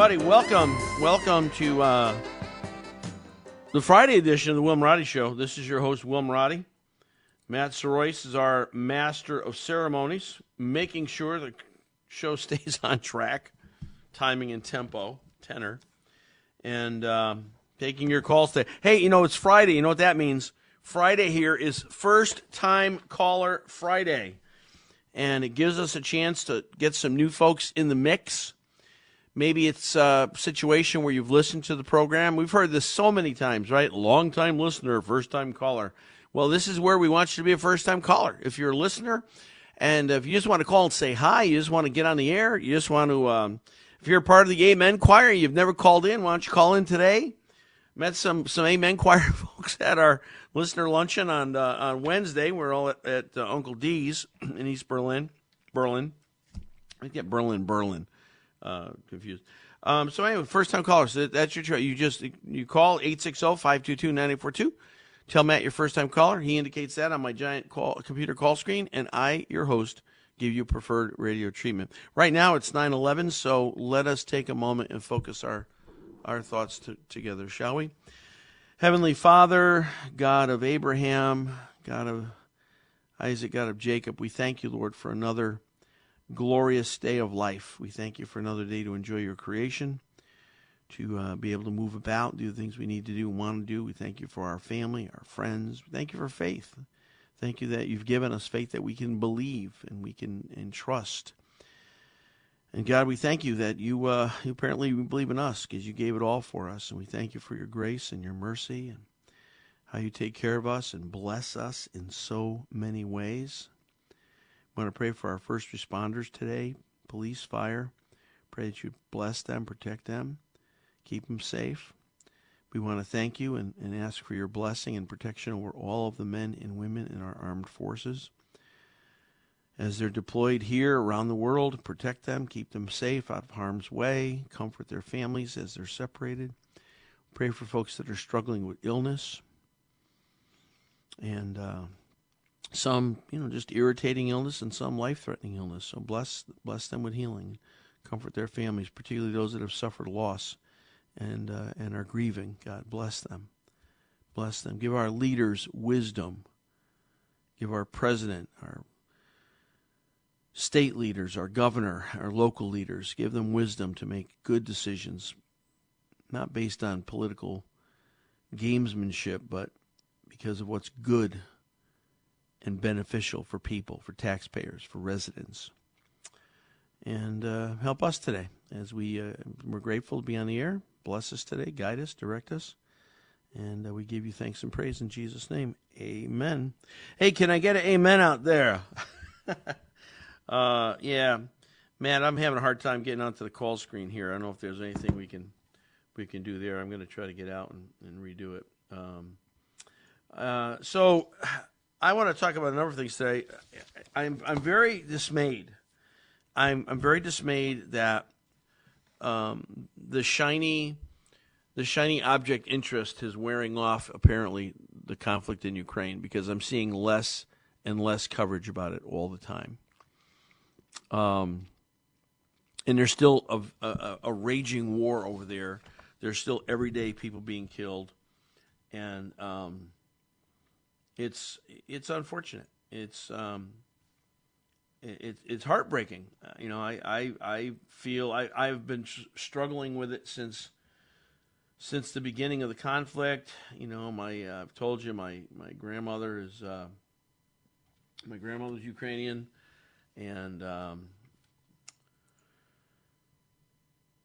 Everybody. Welcome, welcome to uh, the Friday edition of the Will Marotti Show. This is your host, Will Marotti. Matt Soroyce is our master of ceremonies, making sure the show stays on track, timing and tempo, tenor, and um, taking your calls today. Hey, you know, it's Friday. You know what that means? Friday here is First Time Caller Friday and it gives us a chance to get some new folks in the mix. Maybe it's a situation where you've listened to the program. We've heard this so many times, right? Long time listener, first time caller. Well, this is where we want you to be a first time caller. If you're a listener and if you just want to call and say hi, you just want to get on the air, you just want to, um, if you're part of the Amen Choir, you've never called in, why don't you call in today? Met some, some Amen Choir folks at our listener luncheon on uh, on Wednesday. We're all at, at uh, Uncle D's in East Berlin. Berlin. I get Berlin, Berlin. Uh, confused. Um, so anyway, first time callers, so that's your choice. You just you call 860-522-9842. Tell Matt your first time caller. He indicates that on my giant call, computer call screen, and I, your host, give you preferred radio treatment. Right now it's 9-11, so let us take a moment and focus our our thoughts to, together, shall we? Heavenly Father, God of Abraham, God of Isaac, God of Jacob, we thank you, Lord, for another glorious day of life. We thank you for another day to enjoy your creation, to uh, be able to move about, do the things we need to do and want to do. We thank you for our family, our friends. We thank you for faith. Thank you that you've given us faith that we can believe and we can and trust. And God, we thank you that you, uh, you apparently believe in us because you gave it all for us. And we thank you for your grace and your mercy and how you take care of us and bless us in so many ways. Want to pray for our first responders today police, fire. Pray that you bless them, protect them, keep them safe. We want to thank you and, and ask for your blessing and protection over all of the men and women in our armed forces as they're deployed here around the world, protect them, keep them safe out of harm's way, comfort their families as they're separated. Pray for folks that are struggling with illness and uh, some, you know, just irritating illness and some life-threatening illness. So bless bless them with healing, comfort their families, particularly those that have suffered loss and uh, and are grieving. God bless them, bless them. Give our leaders wisdom. Give our president, our state leaders, our governor, our local leaders, give them wisdom to make good decisions, not based on political gamesmanship, but because of what's good and beneficial for people, for taxpayers, for residents. And uh, help us today as we uh, we're grateful to be on the air. Bless us today, guide us, direct us, and uh, we give you thanks and praise in Jesus' name. Amen. Hey, can I get an amen out there? Uh, yeah, Matt, I'm having a hard time getting onto the call screen here. I don't know if there's anything we can we can do there. I'm going to try to get out and, and redo it. Um, Uh, so I want to talk about a number of things today. I'm I'm very dismayed. I'm I'm very dismayed that um, the shiny the shiny object interest is wearing off. Apparently, the conflict in Ukraine because I'm seeing less and less coverage about it all the time. Um, and there's still a, a, a raging war over there. There's still everyday people being killed, and um, it's it's unfortunate. It's um, it, it's heartbreaking. Uh, you know, I I, I feel I I've been struggling with it since since the beginning of the conflict. You know, my uh, I've told you my my grandmother is uh, my grandmother's Ukrainian, and um,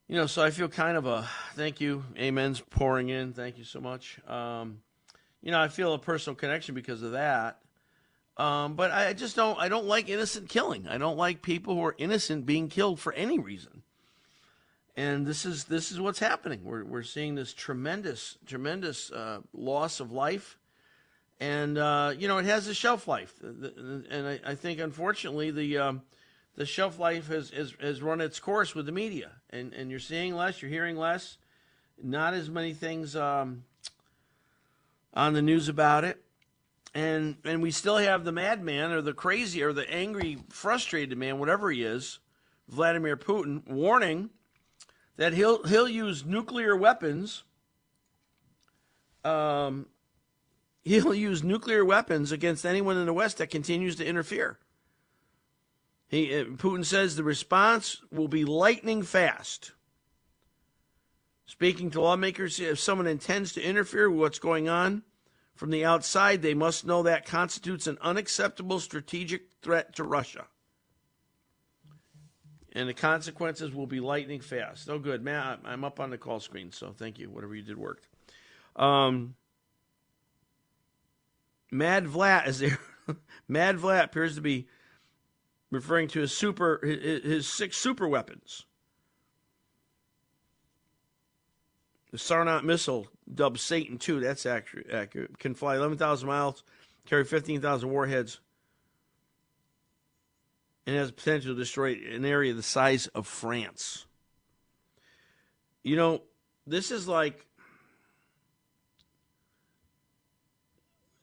you know, so I feel kind of a thank you, amens pouring in. Thank you so much. Um, you know, I feel a personal connection because of that. Um, but I just don't. I don't like innocent killing. I don't like people who are innocent being killed for any reason. And this is this is what's happening. We're we're seeing this tremendous tremendous uh, loss of life, and uh, you know it has a shelf life. And I, I think unfortunately the um, the shelf life has, has has run its course with the media, and and you're seeing less, you're hearing less, not as many things um, on the news about it and and we still have the madman or the crazy or the angry, frustrated man, whatever he is, Vladimir Putin, warning that he'll he'll use nuclear weapons. Um, he'll use nuclear weapons against anyone in the West that continues to interfere. He uh, Putin says the response will be lightning fast. Speaking to lawmakers, if someone intends to interfere with what's going on, from the outside, they must know that constitutes an unacceptable strategic threat to Russia. And the consequences will be lightning fast. Oh, good. Man, I'm up on the call screen, so thank you. Whatever you did worked. Um, Mad Vlad is there. Mad Vlad appears to be referring to his super his six super weapons. The missile, dubbed Satan II, that's accurate, accurate can fly 11,000 miles, carry 15,000 warheads, and has potential to destroy an area the size of France. You know, this is like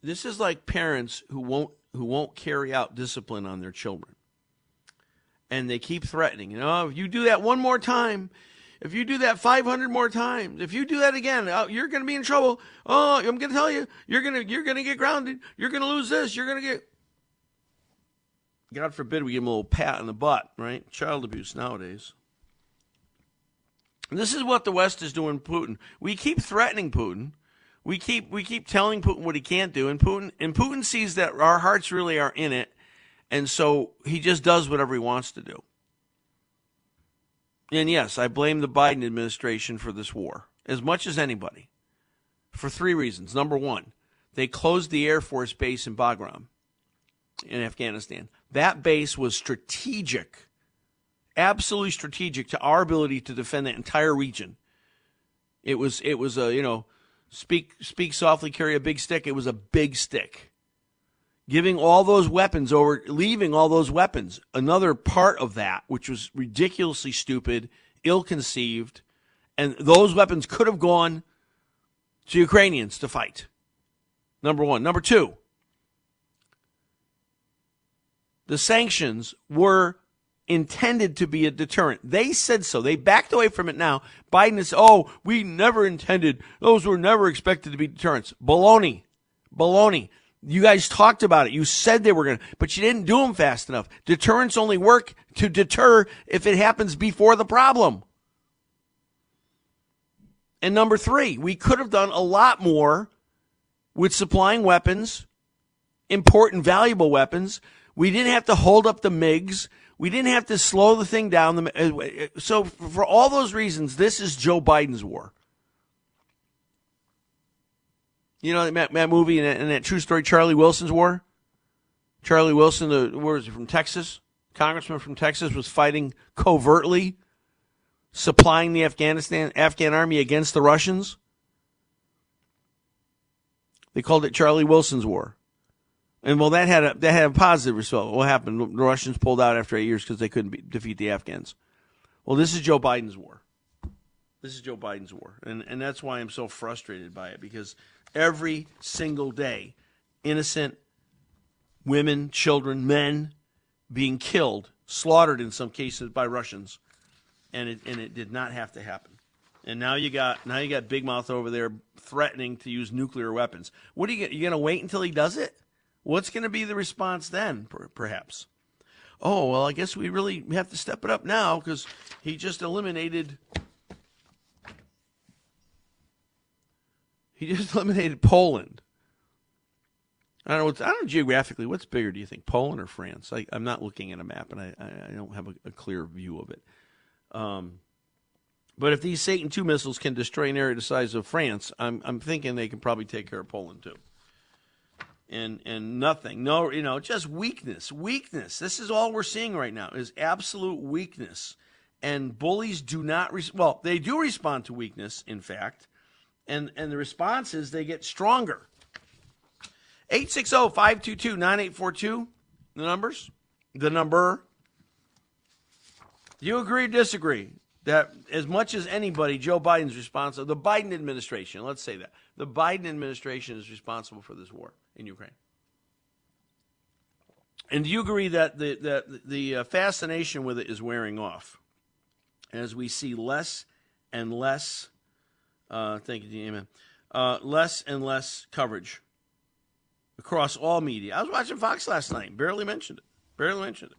this is like parents who won't who won't carry out discipline on their children. And they keep threatening, you know, oh, if you do that one more time, if you do that 500 more times, if you do that again, oh, you're going to be in trouble. Oh, I'm going to tell you, you're going to you're going to get grounded. You're going to lose this. You're going to get God forbid we give him a little pat on the butt, right? Child abuse nowadays. And this is what the West is doing Putin. We keep threatening Putin. We keep we keep telling Putin what he can't do, and Putin and Putin sees that our hearts really are in it, and so he just does whatever he wants to do. And yes, I blame the Biden administration for this war as much as anybody for three reasons. Number one, they closed the Air Force base in Bagram in Afghanistan. That base was strategic, absolutely strategic to our ability to defend that entire region. It was it was a you know speak speak softly, carry a big stick. It was a big stick giving all those weapons over, leaving all those weapons. Another part of that, which was ridiculously stupid, ill conceived, and those weapons could have gone to Ukrainians to fight. Number one. Number two, the sanctions were intended to be a deterrent. They said so. They backed away from it now. Biden is, oh, we never intended, those were never expected to be deterrents. Baloney. Baloney. You guys talked about it. You said they were going to, but you didn't do them fast enough. Deterrence only work to deter if it happens before the problem. And number three, we could have done a lot more with supplying weapons, important, valuable weapons. We didn't have to hold up the MiGs. We didn't have to slow the thing down. Uh, uh, so, for all those reasons, this is Joe Biden's war. You know that, that movie and that, and that, true story, Charlie Wilson's War? Charlie Wilson, the, where was he, from Texas? Congressman from Texas was fighting covertly, supplying the Afghanistan, Afghan army against the Russians. They called it Charlie Wilson's war. And well, that had a that had a positive result. What happened? The Russians pulled out after eight years because they couldn't be, defeat the Afghans. Well, this is Joe Biden's war. This is Joe Biden's war, and and that's why I'm so frustrated by it because every single day, innocent women, children, men being killed, slaughtered in some cases by Russians, and it and it did not have to happen. And now you got now you got Big Mouth over there threatening to use nuclear weapons. What are you you going to wait until he does it? What's going to be the response then, perhaps? Oh, well, I guess we really have to step it up now because he just eliminated. He just eliminated Poland. I don't know. What's, I don't know geographically. What's bigger? Do you think Poland or France? I, am not looking at a map, and I, I don't have a, a clear view of it. Um, but if these Satan II missiles can destroy an area the size of France, I'm, I'm thinking they can probably take care of Poland too and and nothing. No, you know, just weakness, weakness. This is all we're seeing right now is absolute weakness. And bullies do not res- well, they do respond to weakness, in fact, and and the response is they get stronger. 860-522-9842, the numbers, the number. Do you agree or disagree that as much as anybody, Joe Biden's responsible, the Biden administration, let's say that, the Biden administration is responsible for this war? in Ukraine. And do you agree that the, that the uh, fascination with it is wearing off as we see less and less, uh, thank you, Amen, uh, less and less coverage across all media? I was watching Fox last night, barely mentioned it, barely mentioned it.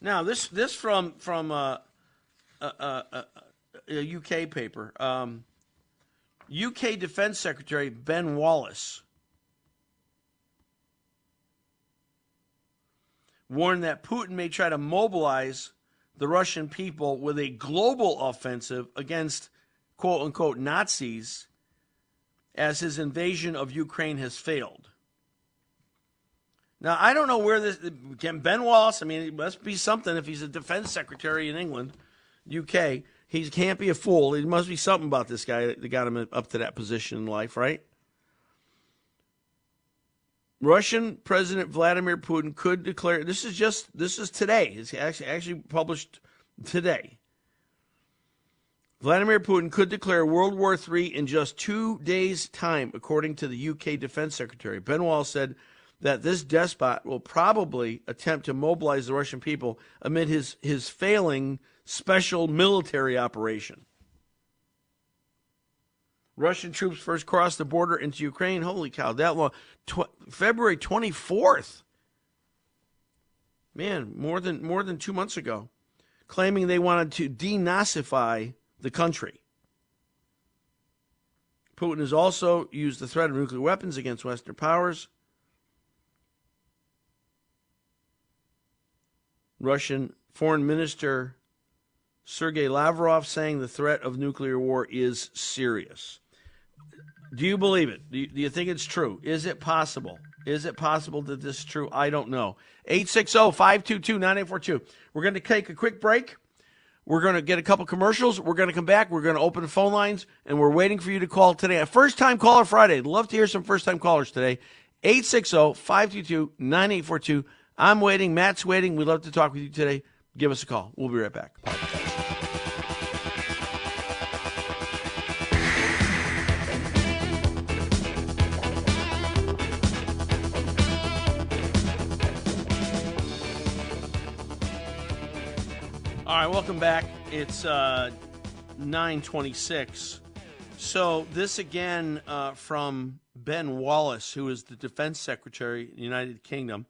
Now this this from from uh, a, a, a, UK paper. Um, UK Defense Secretary Ben Wallace warned that Putin may try to mobilize the Russian people with a global offensive against quote unquote Nazis as his invasion of Ukraine has failed. Now, I don't know where this can Ben Wallace, I mean, it must be something if he's a defense secretary in England, UK. He can't be a fool. There must be something about this guy that got him up to that position in life, right? Russian President Vladimir Putin could declare this is just this is today. It's actually actually published today. Vladimir Putin could declare World War III in just two days' time, according to the UK Defense Secretary. Ben Wallace said that this despot will probably attempt to mobilize the Russian people amid his, his failing special military operation. Russian troops first crossed the border into Ukraine. Holy cow, that long. Tw- February 24th. Man, more than more than 2 months ago, claiming they wanted to denazify the country. Putin has also used the threat of nuclear weapons against Western powers. Russian Foreign Minister Sergei Lavrov saying the threat of nuclear war is serious. Do you believe it? Do you, do you, think it's true? Is it possible? Is it possible that this is true? I don't know. 860 522 9842. We're going to take a quick break. We're going to get a couple commercials. We're going to come back. We're going to open the phone lines, and we're waiting for you to call today. First time caller Friday. Love to hear some first time callers today. 860 522 9842. I'm waiting. Matt's waiting. We'd love to talk with you today. Give us a call. We'll be right back. Right, welcome back. It's uh, 926. So, this again uh, from Ben Wallace, who is the Defense Secretary in the United Kingdom,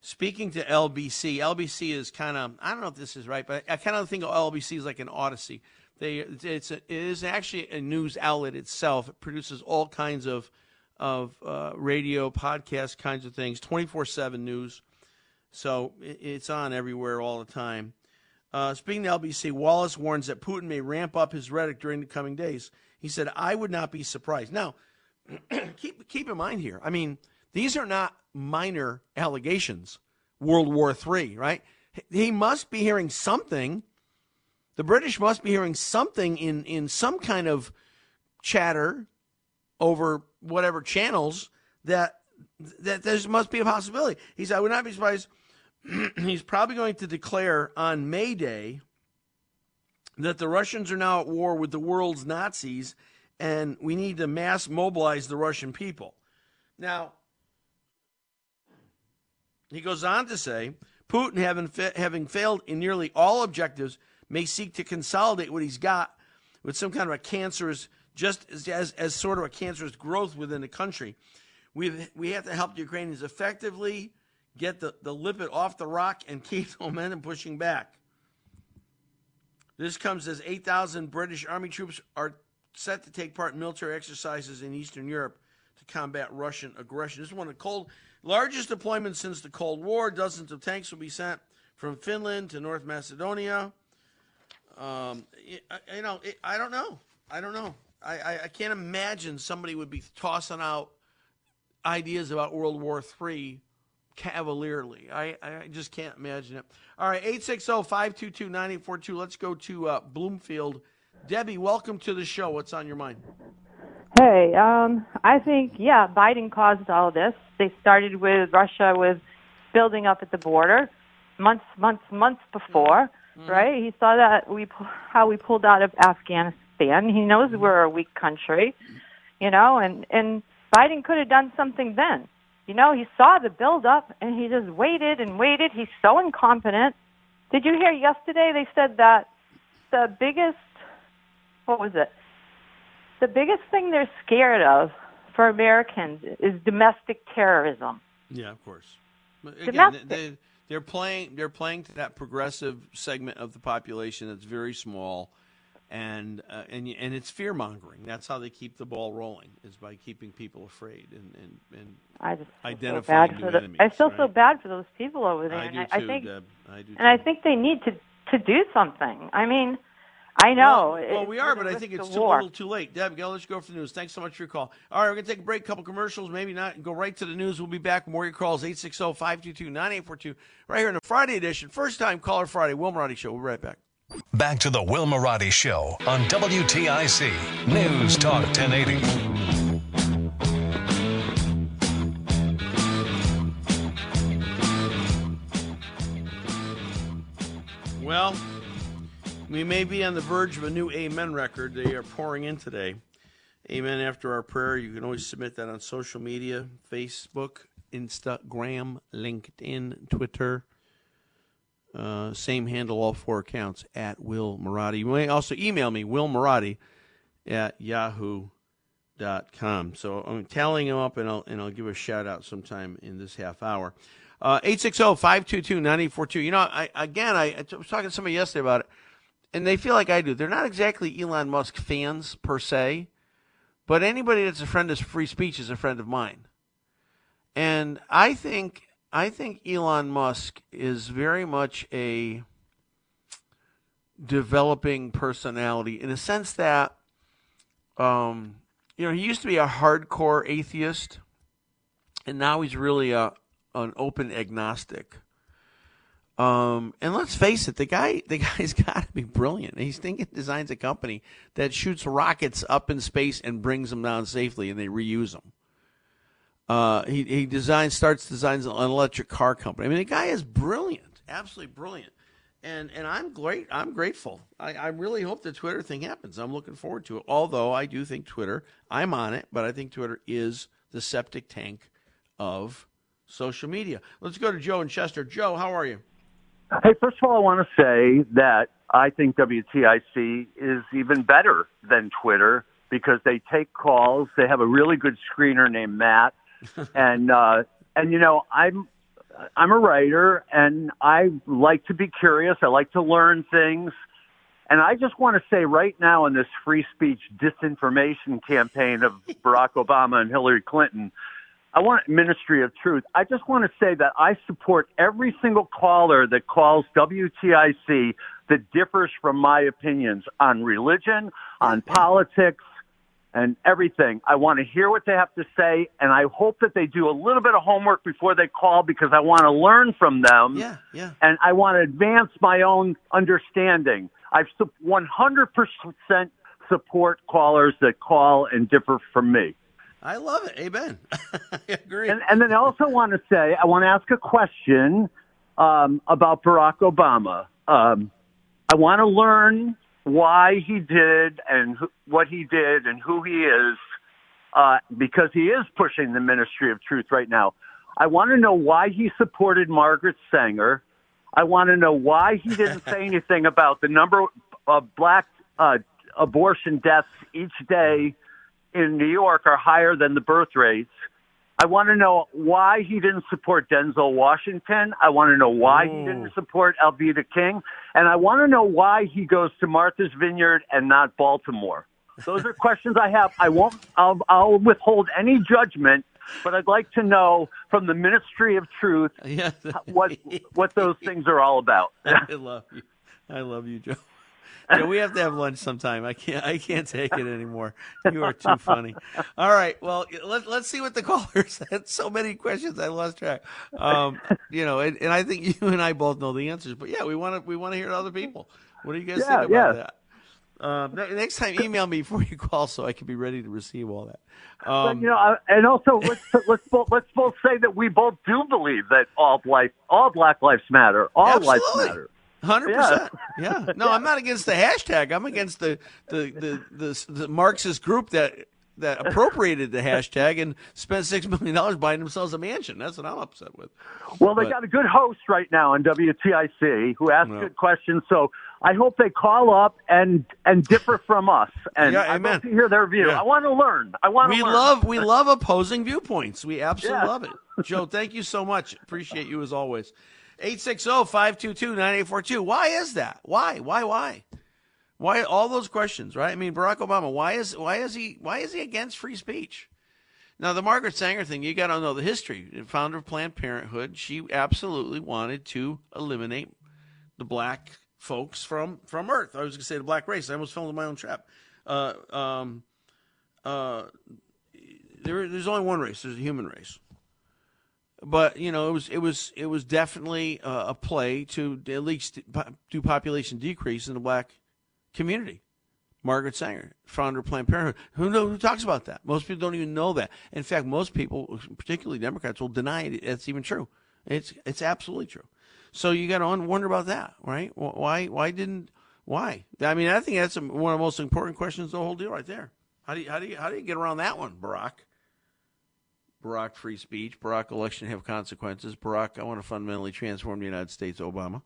speaking to LBC. LBC is kind of, I don't know if this is right, but I kind of think of LBC as like an Audacy. They, it's it is actually a news outlet itself. It produces all kinds of, of uh, radio, podcast kinds of things, 24 7 news. So it's on everywhere all the time. Uh, speaking to LBC, Wallace warns that Putin may ramp up his rhetoric during the coming days. He said, I would not be surprised. Now, keep, keep in mind here, I mean, these are not minor allegations. World War III, right? He must be hearing something. The British must be hearing something in, in some kind of chatter over whatever channels that that there must be a possibility. He said, I would not be surprised. He's probably going to declare on May Day that the Russians are now at war with the world's Nazis and we need to mass mobilize the Russian people. Now, he goes on to say Putin, having, fa- having failed in nearly all objectives, may seek to consolidate what he's got with some kind of a cancerous, just as, as, as sort of a cancerous growth within the country. we we have to help the Ukrainians effectively get the, the lipid off the rock and keep the momentum pushing back. This comes as 8,000 British Army troops are set to take part in military exercises in Eastern Europe to combat Russian aggression. This is one of the cold, largest deployments since the Cold War. Dozens of tanks will be sent from Finland to North Macedonia. Um, you know, I don't know. I don't know. I, I, I, can't imagine somebody would be tossing out ideas about World War III cavalierly. I, I just can't imagine it. All right, 860 522 9842. Let's go to uh, Bloomfield. Debbie, welcome to the show. What's on your mind? Hey, um, I think, yeah, Biden caused all this. They started with Russia with building up at the border months, months, months before, mm-hmm. right? He saw that we how we pulled out of Afghanistan. He knows mm-hmm. we're a weak country, you know, and and Biden could have done something then. You know, he saw the build up and he just waited and waited. He's so incompetent. Did you hear yesterday they said that the biggest what was it? The biggest thing they're scared of for Americans is domestic terrorism. Yeah, of course. Again, domestic. They, they're playing. They're playing to that progressive segment of the population that's very small, and uh, and and it's fear mongering. That's how they keep the ball rolling is by keeping people afraid and and, and I just identifying so the, enemies. I feel right? so bad for those people over there. I do and I, too, I think, Deb. I do. And too. I think they need to to do something. I mean, I know. Well, well we are, but I think it's too, a little too late. Deb, go, let's go for the news. Thanks so much for your call. All right, we're going to take a break, couple commercials, maybe not, go right to the news. We'll be back. More your calls, 860-522-9842, right here in the Friday edition. First time caller Friday, Will Marotti Show. We'll be right back. Back to the Will Marotti Show on WTIC News Talk 1080. Well, we may be on the verge of a new Amen record. They are pouring in today. Amen after our prayer. You can always submit that on social media Facebook, Instagram, LinkedIn, Twitter. Uh, same handle, all four accounts at Will Marotti. You may also email me, Will Marotti at yahoo.com. So I'm tallying them up and I'll, and I'll give a shout out sometime in this half hour. Uh, 860 522 9842. You know, I, again, I, I was talking to somebody yesterday about it and they feel like I do. They're not exactly Elon Musk fans per se, but anybody that's a friend of free speech is a friend of mine. And I think I think Elon Musk is very much a developing personality in a sense that um, you know, he used to be a hardcore atheist and now he's really a an open agnostic. Um, and let's face it, the guy, the guy's got to be brilliant. He's thinking designs a company that shoots rockets up in space and brings them down safely, and they reuse them. Uh, he he designs, starts designs an electric car company. I mean, the guy is brilliant, absolutely brilliant. And and I'm great. I'm grateful. I, I really hope the Twitter thing happens. I'm looking forward to it. Although I do think Twitter, I'm on it, but I think Twitter is the septic tank of social media. Let's go to Joe and Chester. Joe, how are you? Hey, first of all, I want to say that I think WTIC is even better than Twitter because they take calls. They have a really good screener named Matt, and uh, and you know I'm I'm a writer and I like to be curious. I like to learn things. And I just want to say right now in this free speech disinformation campaign of Barack Obama and Hillary Clinton, I want Ministry of Truth. I just want to say that I support every single caller that calls WTIC that differs from my opinions on religion, on politics, and everything. I want to hear what they have to say, and I hope that they do a little bit of homework before they call because I want to learn from them. Yeah, yeah. And I want to advance my own understanding. I've 100% support callers that call and differ from me. I love it. Amen. I agree. And, and then I also want to say, I want to ask a question um, about Barack Obama. Um, I want to learn why he did and wh- what he did and who he is, uh, because he is pushing the ministry of truth right now. I want to know why he supported Margaret Sanger. I want to know why he didn't say anything about the number of black uh, abortion deaths each day in New York are higher than the birth rates. I want to know why he didn't support Denzel Washington. I want to know why he didn't support Alveda King. And I want to know why he goes to Martha's Vineyard and not Baltimore. Those are questions I have. I won't, I'll, I'll withhold any judgment, but I'd like to know from the Ministry of Truth what, what those things are all about. I love you. I love you, Joe. Joe, we have to have lunch sometime. I can't. I can't take it anymore. You are too funny. All right. Well, let, let's see what the callers had. So many questions, I lost track. Um, you know, and, and I think you and I both know the answers. But yeah, we want to. We want to hear other people. What do you guys Yeah, think about yeah. that? Um, next time, email me before you call so I can be ready to receive all that. But, Um, you know, I- and also let's let's both let's both say that we both do believe that all life, all Black lives matter, all lives matter. Hundred percent. Yeah. No, I'm not against the hashtag. I'm against the the, the the the Marxist group that that appropriated the hashtag and spent six million dollars buying themselves a mansion. That's what I'm upset with. Well, they But- got a good host right now on WTIC who asks No. good questions. So I hope they call up and and differ from us. And Yeah, I'd amen. to hear their view. Yeah. I want to learn. I want to We love we love opposing viewpoints. We absolutely Yeah. love it. Joe, thank you so much. Appreciate you as always. Oh, 860-522-9842. Why is that? Why? Why? Why? Why all those questions, right? I mean, Barack Obama, why is why is he why is he against free speech? Now, the Margaret Sanger thing, you got to know the history. The founder of Planned Parenthood, she absolutely wanted to eliminate the black folks from from Earth. I was going to say the black race. I almost fell into my own trap. Uh, um, uh, there, there's only one race. There's a human race. But you know, it was it was it was definitely uh, a play to at least do population decrease in the black community. Margaret Sanger, founder of Planned Parenthood. Who know who talks about that? Most people don't even know that. In fact, most people, particularly Democrats, will deny it. It's even true. It's it's absolutely true. So you got to wonder about that, right? Why why didn't why? I mean, I think that's one of the most important questions of the whole deal, right there. How do you how do you how do you get around that one, Barack? Barack free speech. Barack election have consequences. Barack, I want to fundamentally transform the United States. Obama.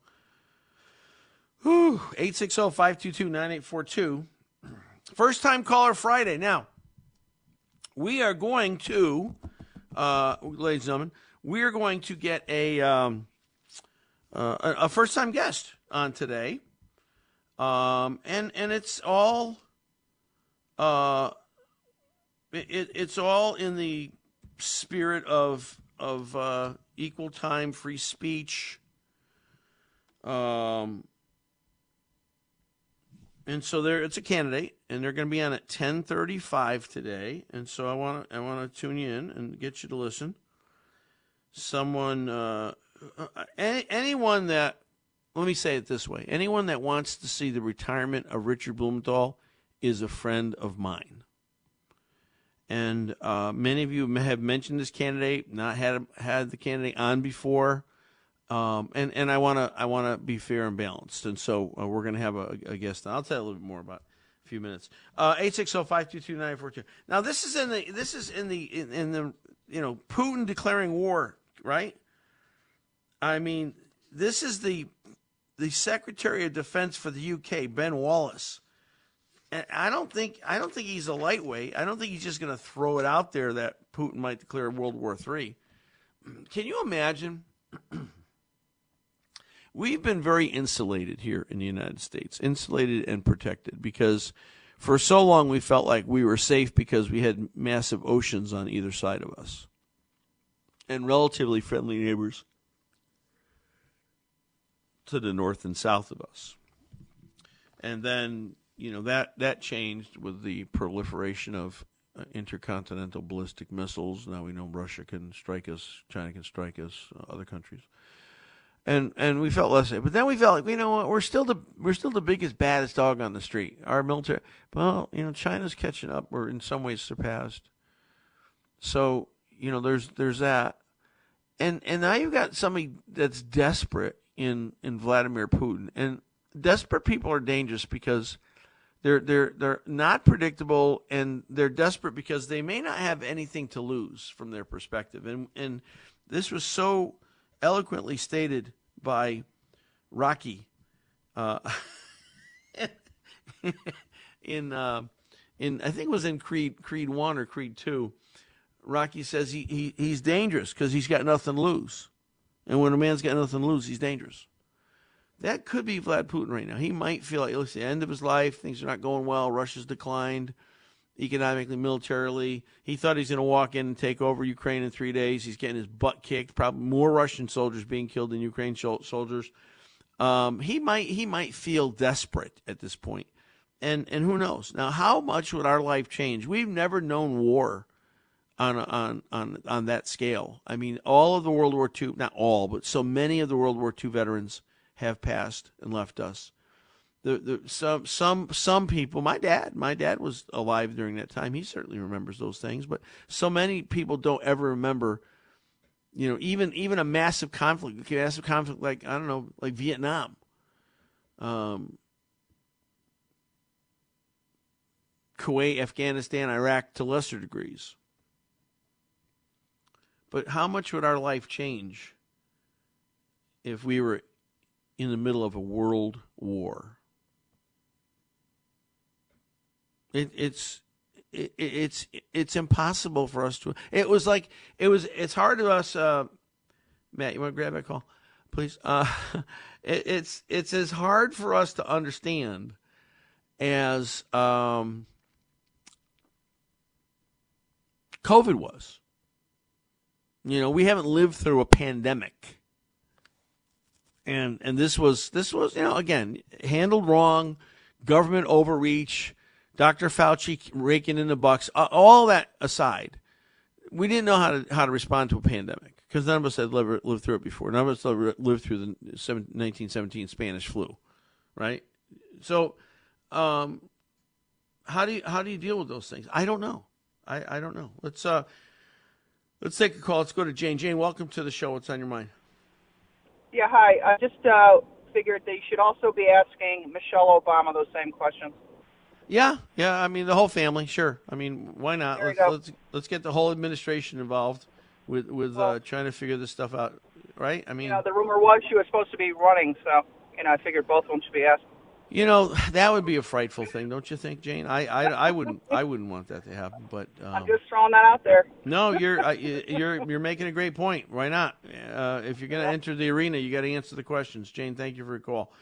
860 522 9842. First time caller Friday. Now, we are going to, uh, ladies and gentlemen, we are going to get a, um, uh, a, first time guest on today. Um, and, and it's all, uh, it, it's all in the spirit of, of, uh, equal time, free speech. Um, and so there it's a candidate and they're going to be on at 10:35 today and so I want to I want to tune you in and get you to listen someone uh, any, anyone that let me say it this way anyone that wants to see the retirement of Richard Blumenthal is a friend of mine and uh, many of you have mentioned this candidate not had had the candidate on before um, and and I want to I want to be fair and balanced, and so uh, we're going to have a, a guest. I'll tell you a little bit more about a few minutes. Uh, Eight six zero five two two nine four two. Now this is in the this is in the in, in the you know Putin declaring war, right? I mean, this is the the Secretary of Defense for the UK, Ben Wallace. And I don't think I don't think he's a lightweight. I don't think he's just going to throw it out there that Putin might declare World War III. Can you imagine? We've been very insulated here in the United States, insulated and protected because for so long we felt like we were safe because we had massive oceans on either side of us and relatively friendly neighbors to the north and south of us. And then, you know, that, that changed with the proliferation of uh, intercontinental ballistic missiles. Now we know Russia can strike us, China can strike us, uh, other countries. and and we felt less. But then we felt like you know what, we're still the we're still the biggest baddest dog on the street. Our military, well, you know, China's catching up. We're in some ways surpassed. So you know, there's there's that, and and now you've got somebody that's desperate in in Vladimir Putin, and desperate people are dangerous because they're they're they're not predictable and they're desperate because they may not have anything to lose from their perspective. And and this was so eloquently stated by Rocky uh, in uh, in I think it was in Creed Creed one or Creed two. Rocky says he, he he's dangerous because he's got nothing to lose, and when a man's got nothing to lose, he's dangerous. That could be Vlad Putin right now. He might feel like it's the end of his life. Things are not going well. Russia's declined economically, militarily. He thought he's going to walk in and take over Ukraine in three days. He's getting his butt kicked. Probably more Russian soldiers being killed than Ukraine soldiers. Um, he might he might feel desperate at this point. and and who knows now? How much would our life change? We've never known war on on on on that scale. I mean, all of the World War II, not all, but so many of the World War II veterans have passed and left us. The, the some some some people my dad my dad was alive during that time. He certainly remembers those things but so many people don't ever remember you know even even a massive conflict massive conflict like i don't know like vietnam. Um, kuwait afghanistan iraq to lesser degrees. But how much would our life change if we were in the middle of a world war. It, it's it, it's it's impossible for us to. It was like it was. It's hard to us. Uh, Matt, you want to grab that call, please? Uh, it, it's it's as hard for us to understand as um, COVID was. You know, we haven't lived through a pandemic and and this was this was you know again handled wrong, government overreach, Dr. Fauci raking in the bucks. All that aside, we didn't know how to how to respond to a pandemic because none of us had lived, lived through it before. None of us lived through the 1917 Spanish flu, right? So, um, how do you how do you deal with those things? I don't know. I, I don't know. Let's uh let's take a call. Let's go to Jane. Jane, welcome to the show. What's on your mind? Yeah, hi. I just uh, figured they should also be asking Michelle Obama those same questions. Yeah, yeah. I mean, the whole family, sure. I mean, why not? Let's, let's, let's get the whole administration involved with with uh, well, uh, trying to figure this stuff out, right? I mean, you know, the rumor was she was supposed to be running, so you know, I figured both of them should be asked. You know that would be a frightful thing, don't you think, Jane? I, I, I wouldn't I wouldn't want that to happen. But um, I'm just throwing that out there. No, you're uh, you're you're making a great point. Why not? Uh, if you're going to yeah. enter the arena, you got to answer the questions. Jane, thank you for your call.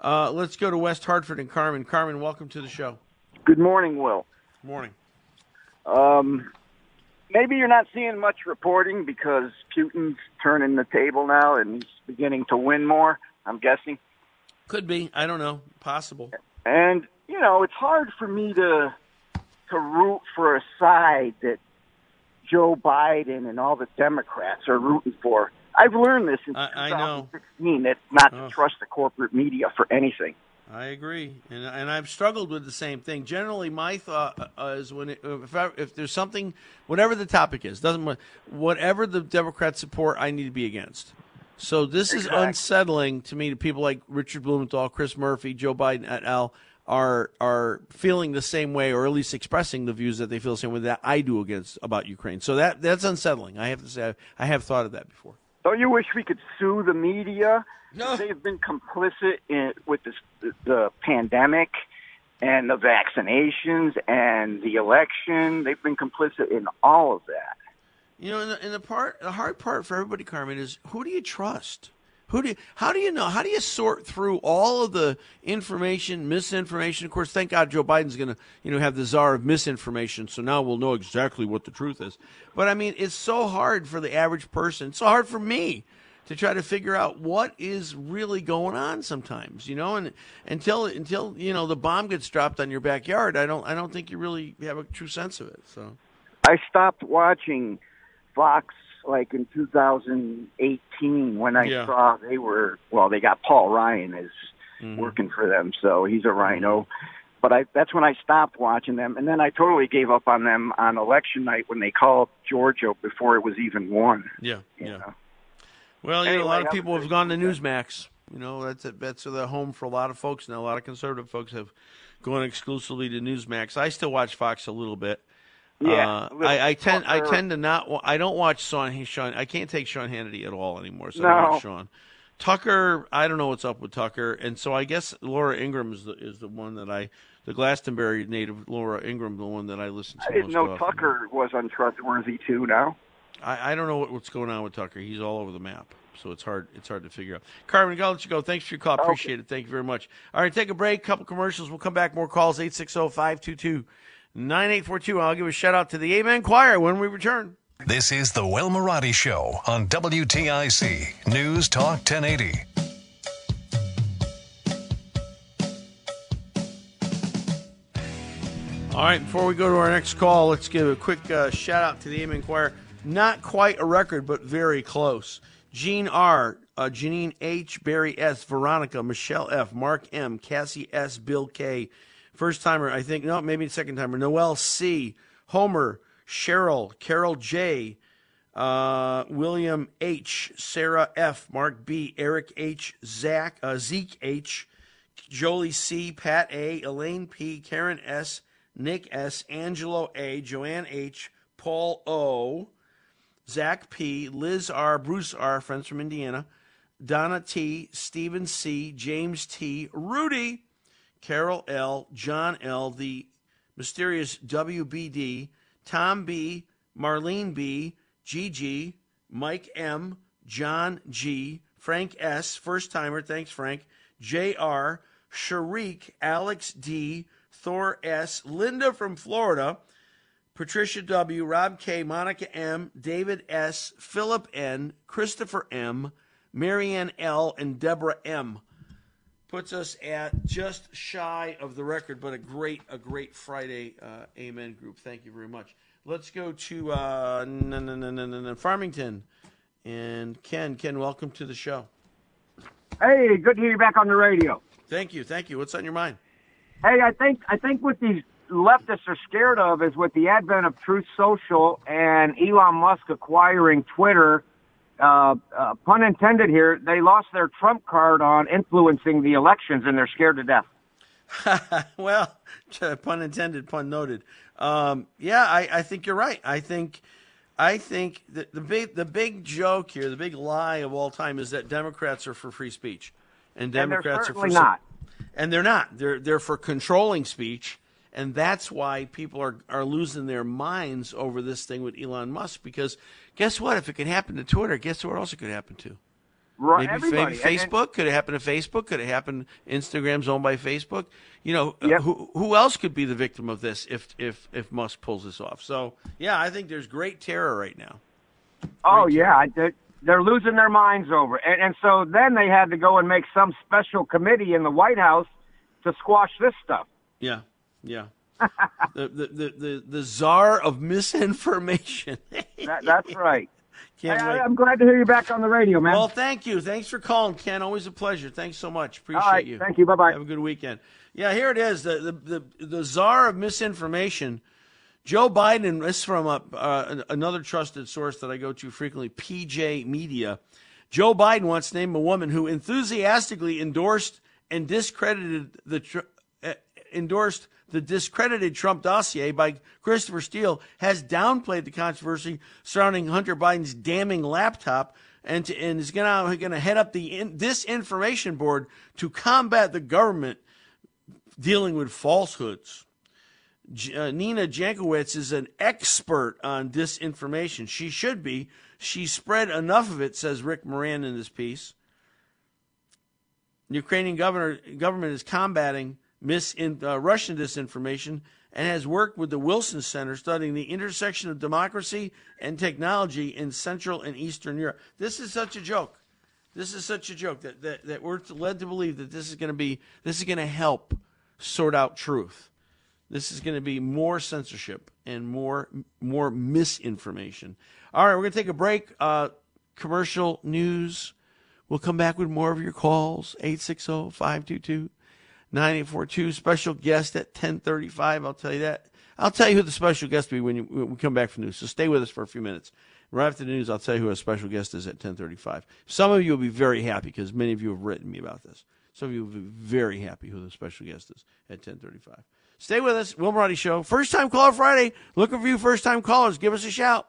Uh, let's go to West Hartford and Carmen. Carmen, welcome to the show. Good morning, Will. Good Morning. Um, maybe you're not seeing much reporting because Putin's turning the table now and he's beginning to win more. I'm guessing. Could be. I don't know. Possible. And you know, it's hard for me to to root for a side that Joe Biden and all the Democrats are rooting for. I've learned this in I, 2016 that not oh. to trust the corporate media for anything. I agree, and and I've struggled with the same thing. Generally, my thought uh, is when it, if I, if there's something, whatever the topic is, doesn't whatever the Democrats support, I need to be against. So this exactly. is unsettling to me to people like Richard Blumenthal, Chris Murphy, Joe Biden et al. are are feeling the same way, or at least expressing the views that they feel the same way that I do against about Ukraine. So that that's unsettling. I have to say, I have thought of that before. Don't you wish we could sue the media? No. They've been complicit in, with this, the, the pandemic and the vaccinations and the election. They've been complicit in all of that. You know, and the, and the part, the hard part for everybody, Carmen, is who do you trust? Who do you, how do you know? How do you sort through all of the information, misinformation? Of course, thank God Joe Biden's going to, you know, have the czar of misinformation, so now we'll know exactly what the truth is. But I mean, it's so hard for the average person. It's so hard for me to try to figure out what is really going on sometimes, you know, and until until you know the bomb gets dropped on your backyard, I don't I don't think you really have a true sense of it. So I stopped watching Fox like in 2018 when I Yeah. saw they were well, they got Paul Ryan is Mhm. working for them, so he's a RINO. But I that's when I stopped watching them, and then I totally gave up on them on election night when they called Georgia before it was even won. Yeah, yeah. know. Well, you know, a lot of people have gone to Newsmax. You know, that's a, that's the home for a lot of folks now. A lot of conservative folks have gone exclusively to Newsmax. I still watch Fox a little bit. Yeah, Uh, I, I tend I tend to not. I don't watch Sean. Sean. I can't take Sean Hannity at all anymore. So I No. don't watch Sean. Tucker. I don't know what's up with Tucker, and so I guess Laura Ingraham is the is the one that I, the Glastonbury native Laura Ingraham, the one that I listen to. I didn't most know often. Tucker was untrustworthy too. Now, I, I don't know what, what's going on with Tucker. He's all over the map, so it's hard it's hard to figure out. Carmen, I'll let you go. Thanks for your call. Appreciate it. Thank you very much. All right, take a break. Couple commercials. We'll come back. More calls. 860-522-9842. I'll give a shout out to the Amen Choir when we return. This is the Will Marotti Show on WTIC News Talk 1080. All right, before we go to our next call, let's give a quick uh, shout out to the Amen Choir. Not quite a record, but very close. Gene R., uh, Janine H., Barry S., Veronica, Michelle F., Mark M., Cassie S., Bill K., first timer, I think, no, maybe second timer, Noel C., Homer, Cheryl, Carol J., uh, William H., Sarah F., Mark B., Eric H., Zach, uh, Zeke H., Jolie C., Pat A., Elaine P., Karen S., Nick S., Angelo A., Joanne H., Paul O., Zach P., Liz R., Bruce R., friends from Indiana, Donna T., Stephen C., James T., Rudy, Carol L., John L., the mysterious WBD, Tom B., Marlene B., GG, Mike M., John G., Frank S., first timer, thanks Frank, JR, Sharik, Alex D., Thor S., Linda from Florida, Patricia W., Rob K., Monica M., David S., Philip N., Christopher M., Marianne L., and Deborah M. Puts us at just shy of the record, but a great, a great Friday uh, Amen group. Thank you very much. Let's go to uh, Farmington. And Ken, Ken, welcome to the show. Hey, good to hear you back on the radio. Thank you, thank you. What's on your mind? Hey, I think I think what these leftists are scared of is with the advent of Truth Social and Elon Musk acquiring Twitter. Uh, uh, pun intended here. They lost their trump card on influencing the elections, and they're scared to death. well, pun intended, pun noted. Um, yeah, I, I think you're right. I think, I think that the big the big joke here, the big lie of all time, is that Democrats are for free speech, and And Democrats are for not. and they're not. They're they're for controlling speech, and that's why people are are losing their minds over this thing with Elon Musk. Because guess what? If it can happen to Twitter, guess what else it could happen to? Right, Maybe, maybe And- and- Facebook could it happen to Facebook? Could it happen? Instagram's owned by Facebook. You know, uh, who who else could be the victim of this if if if Musk pulls this off? So yeah, I think there's great terror right now. Oh yeah, they're, they're losing their minds over, it. and and so then they had to go and make some special committee in the White House to squash this stuff. Yeah, yeah. the, the the the the czar of misinformation. That, that's right. Can't I, wait. I'm glad to hear you back on the radio, man. Well, thank you. Thanks for calling, Ken. Always a pleasure. Thanks so much. Appreciate All right, you. thank you. Bye-bye. Have a good weekend. Yeah, here it is. The the the, the czar of misinformation. Joe Biden. This is from a, uh, another trusted source that I go to frequently, PJ Media. Joe Biden wants to name a woman who enthusiastically endorsed and discredited the tr- uh, endorsed the discredited Trump dossier by Christopher Steele has downplayed the controversy surrounding Hunter Biden's damning laptop and, to, and is going to head up the in, disinformation board to combat the government dealing with falsehoods. J- uh, Nina Jankowicz is an expert on disinformation. She should be. She spread enough of it, says Rick Moran in this piece. The Ukrainian governor, government is combating misin, uh, Russian disinformation and has worked with the Wilson Center studying the intersection of democracy and technology in Central and Eastern Europe. This is such a joke. This is such a joke that, that, that we're led to believe that this is going to be this is going to help sort out truth. This is going to be more censorship and more more misinformation. All right, we're going to take a break. Uh, commercial news. We'll come back with more of your calls. 860-522-9842. Special guest at 1035. I'll tell you that. I'll tell you who the special guest will be when, you, when we come back from news. So stay with us for a few minutes. Right after the news, I'll tell you who our special guest is at 1035. Some of you will be very happy because many of you have written me about this. Some of you will be very happy who the special guest is at 1035. Stay with us. Will Marotti Show. First time caller Friday. Looking for you first time callers. Give us a shout.